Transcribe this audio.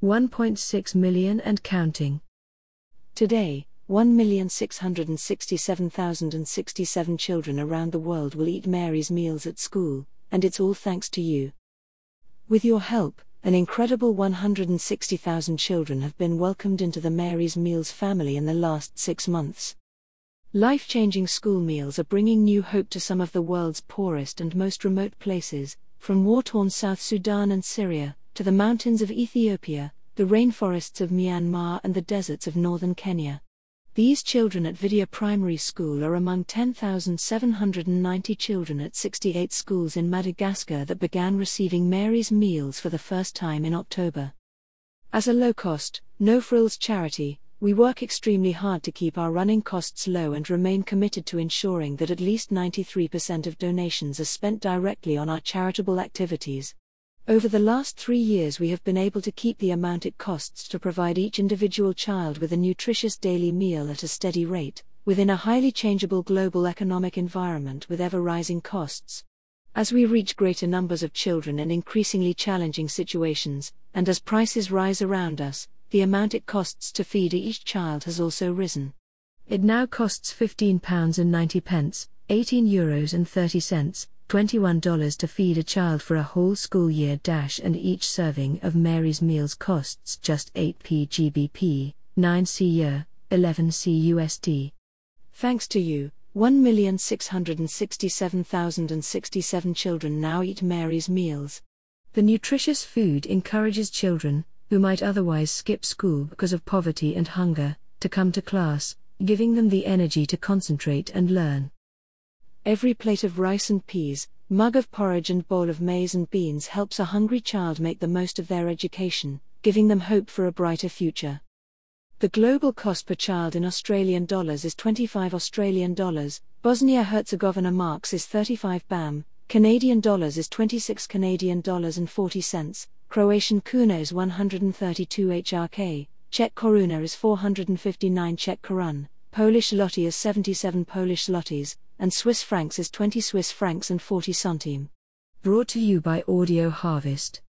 1.6 million and counting. Today, 1,667,067 children around the world will eat Mary's meals at school, and it's all thanks to you. With your help, an incredible 160,000 children have been welcomed into the Mary's Meals family in the last six months. Life changing school meals are bringing new hope to some of the world's poorest and most remote places, from war torn South Sudan and Syria, to the mountains of Ethiopia, the rainforests of Myanmar, and the deserts of northern Kenya. These children at Vidya Primary School are among 10,790 children at 68 schools in Madagascar that began receiving Mary's meals for the first time in October. As a low cost, no frills charity, we work extremely hard to keep our running costs low and remain committed to ensuring that at least 93% of donations are spent directly on our charitable activities. Over the last three years, we have been able to keep the amount it costs to provide each individual child with a nutritious daily meal at a steady rate, within a highly changeable global economic environment with ever rising costs. As we reach greater numbers of children in increasingly challenging situations, and as prices rise around us, the amount it costs to feed each child has also risen. It now costs £15.90, 18 euros and 30 cents, $21 to feed a child for a whole school year dash and each serving of Mary's meals costs just 8p GBP, 9 C year, 11 C USD. Thanks to you, 1,667,067 children now eat Mary's meals. The nutritious food encourages children, who might otherwise skip school because of poverty and hunger, to come to class, giving them the energy to concentrate and learn. Every plate of rice and peas, mug of porridge, and bowl of maize and beans helps a hungry child make the most of their education, giving them hope for a brighter future. The global cost per child in Australian dollars is 25 Australian dollars, Bosnia Herzegovina marks is 35 BAM, Canadian dollars is 26 Canadian dollars and 40 cents, Croatian kuna is 132 HRK, Czech koruna is 459 Czech korun, Polish zloty is 77 Polish zlotys, and Swiss francs is 20 Swiss francs and 40 centime. Brought to you by Audio Harvest.